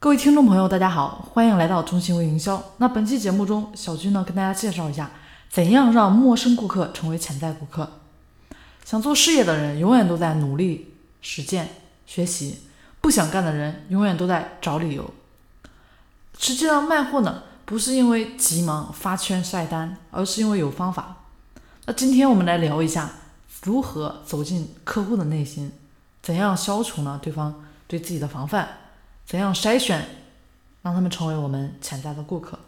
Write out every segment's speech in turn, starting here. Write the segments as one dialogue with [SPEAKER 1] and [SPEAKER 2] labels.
[SPEAKER 1] 各位听众朋友，大家好，欢迎来到中心微营销。那本期节目中，小军呢跟大家介绍一下，怎样让陌生顾客成为潜在顾客。想做事业的人，永远都在努力实践学习；不想干的人，永远都在找理由。实际上，卖货呢，不是因为急忙发圈晒单，而是因为有方法。那今天我们来聊一下，如何走进客户的内心，怎样消除呢对方对自己的防范。怎样筛选，让他们成为我们潜在的顾客？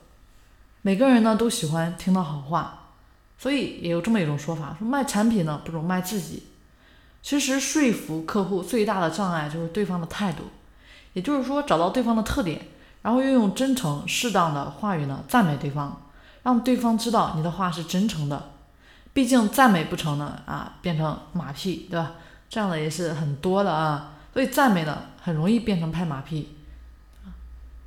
[SPEAKER 1] 每个人呢都喜欢听到好话，所以也有这么一种说法：说卖产品呢不如卖自己。其实说服客户最大的障碍就是对方的态度，也就是说找到对方的特点，然后运用真诚、适当的话语呢赞美对方，让对方知道你的话是真诚的。毕竟赞美不成呢啊，变成马屁，对吧？这样的也是很多的啊。所以赞美呢，很容易变成拍马屁，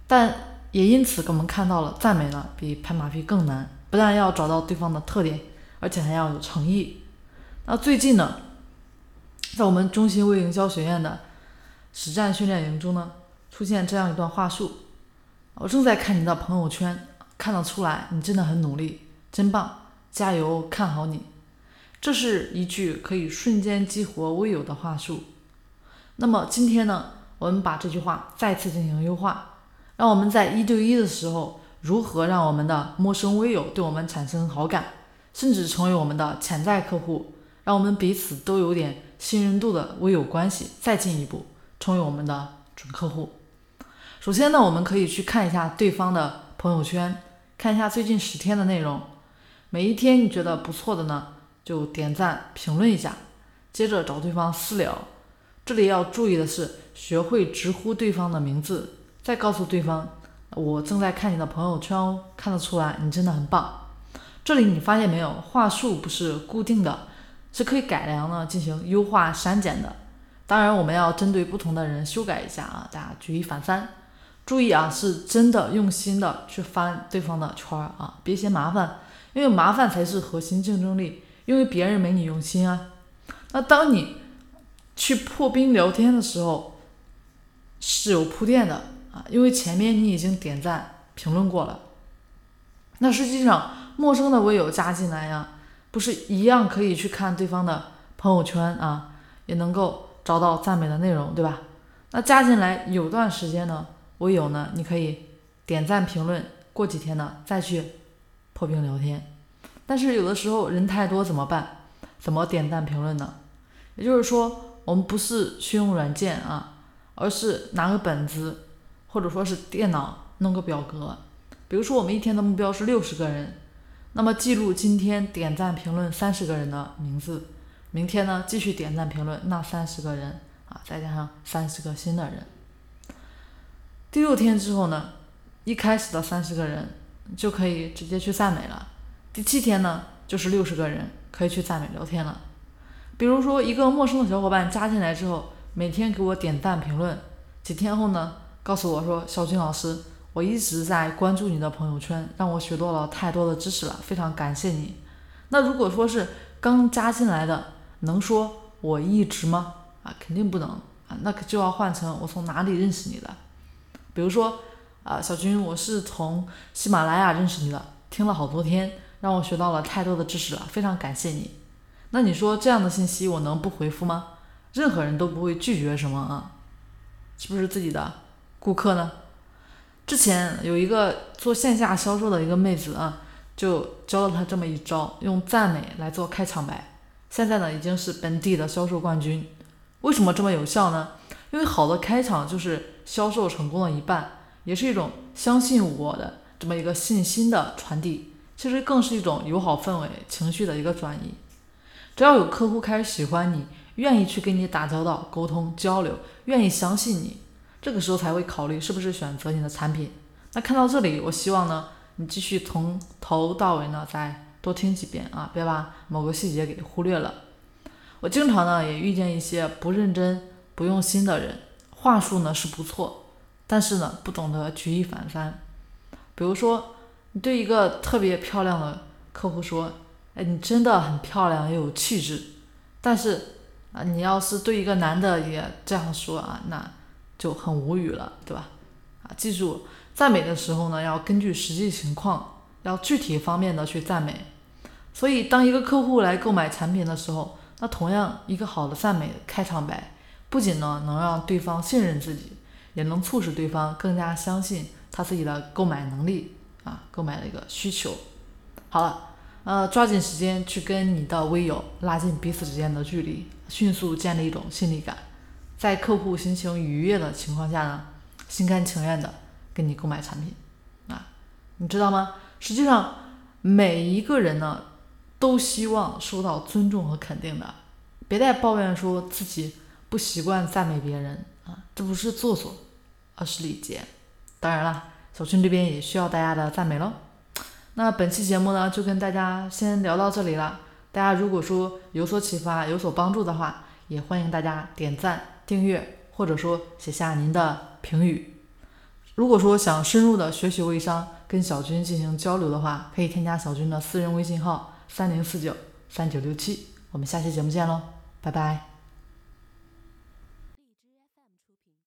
[SPEAKER 1] 但也因此给我们看到了赞美呢比拍马屁更难，不但要找到对方的特点，而且还要有诚意。那最近呢，在我们中心微营销学院的实战训练营中呢，出现这样一段话术：我正在看你的朋友圈，看得出来你真的很努力，真棒，加油，看好你。这是一句可以瞬间激活微友的话术。那么今天呢，我们把这句话再次进行优化，让我们在一对一的时候，如何让我们的陌生微友对我们产生好感，甚至成为我们的潜在客户，让我们彼此都有点信任度的微友关系，再进一步成为我们的准客户。首先呢，我们可以去看一下对方的朋友圈，看一下最近十天的内容，每一天你觉得不错的呢，就点赞评论一下，接着找对方私聊。这里要注意的是，学会直呼对方的名字，再告诉对方：“我正在看你的朋友圈哦，看得出来你真的很棒。”这里你发现没有，话术不是固定的，是可以改良呢，进行优化删减的。当然，我们要针对不同的人修改一下啊，大家举一反三。注意啊，是真的用心的去翻对方的圈儿啊，别嫌麻烦，因为麻烦才是核心竞争力，因为别人没你用心啊。那当你。去破冰聊天的时候是有铺垫的啊，因为前面你已经点赞评论过了。那实际上陌生的微友加进来呀，不是一样可以去看对方的朋友圈啊，也能够找到赞美的内容，对吧？那加进来有段时间呢，微友呢，你可以点赞评论，过几天呢再去破冰聊天。但是有的时候人太多怎么办？怎么点赞评论呢？也就是说。我们不是去用软件啊，而是拿个本子，或者说是电脑弄个表格。比如说，我们一天的目标是六十个人，那么记录今天点赞评论三十个人的名字，明天呢继续点赞评论那三十个人啊，再加上三十个新的人。第六天之后呢，一开始的三十个人就可以直接去赞美了。第七天呢，就是六十个人可以去赞美聊天了。比如说，一个陌生的小伙伴加进来之后，每天给我点赞评论，几天后呢，告诉我说：“小军老师，我一直在关注你的朋友圈，让我学到了太多的知识了，非常感谢你。”那如果说是刚加进来的，能说我一直吗？啊，肯定不能啊，那可就要换成我从哪里认识你的。比如说啊，小军，我是从喜马拉雅认识你的，听了好多天，让我学到了太多的知识了，非常感谢你。那你说这样的信息我能不回复吗？任何人都不会拒绝什么啊，是不是自己的顾客呢？之前有一个做线下销售的一个妹子啊，就教了他这么一招，用赞美来做开场白。现在呢已经是本地的销售冠军。为什么这么有效呢？因为好的开场就是销售成功的一半，也是一种相信我的这么一个信心的传递，其实更是一种友好氛围、情绪的一个转移。只要有客户开始喜欢你，愿意去跟你打交道、沟通、交流，愿意相信你，这个时候才会考虑是不是选择你的产品。那看到这里，我希望呢，你继续从头到尾呢再多听几遍啊，别把某个细节给忽略了。我经常呢也遇见一些不认真、不用心的人，话术呢是不错，但是呢不懂得举一反三。比如说，你对一个特别漂亮的客户说。哎，你真的很漂亮又有气质，但是啊，你要是对一个男的也这样说啊，那就很无语了，对吧？啊，记住，赞美的时候呢，要根据实际情况，要具体方面的去赞美。所以，当一个客户来购买产品的时候，那同样一个好的赞美开场白，不仅呢能让对方信任自己，也能促使对方更加相信他自己的购买能力啊，购买的一个需求。好了，呃，抓紧时间去跟你的微友拉近彼此之间的距离，迅速建立一种信任感，在客户心情愉悦的情况下呢，心甘情愿的跟你购买产品啊，你知道吗？实际上每一个人呢。都希望受到尊重和肯定的，别再抱怨说自己不习惯赞美别人啊，这不是做作，而是礼节。当然了，小春这边也需要大家的赞美喽。那本期节目呢，就跟大家先聊到这里了。大家如果说有所启发、有所帮助的话，也欢迎大家点赞、订阅，或者说写下您的评语。如果说想深入的学习微商，跟小军进行交流的话，可以添加小军的私人微信号。三零四九三九六七，我们下期节目见喽，拜拜。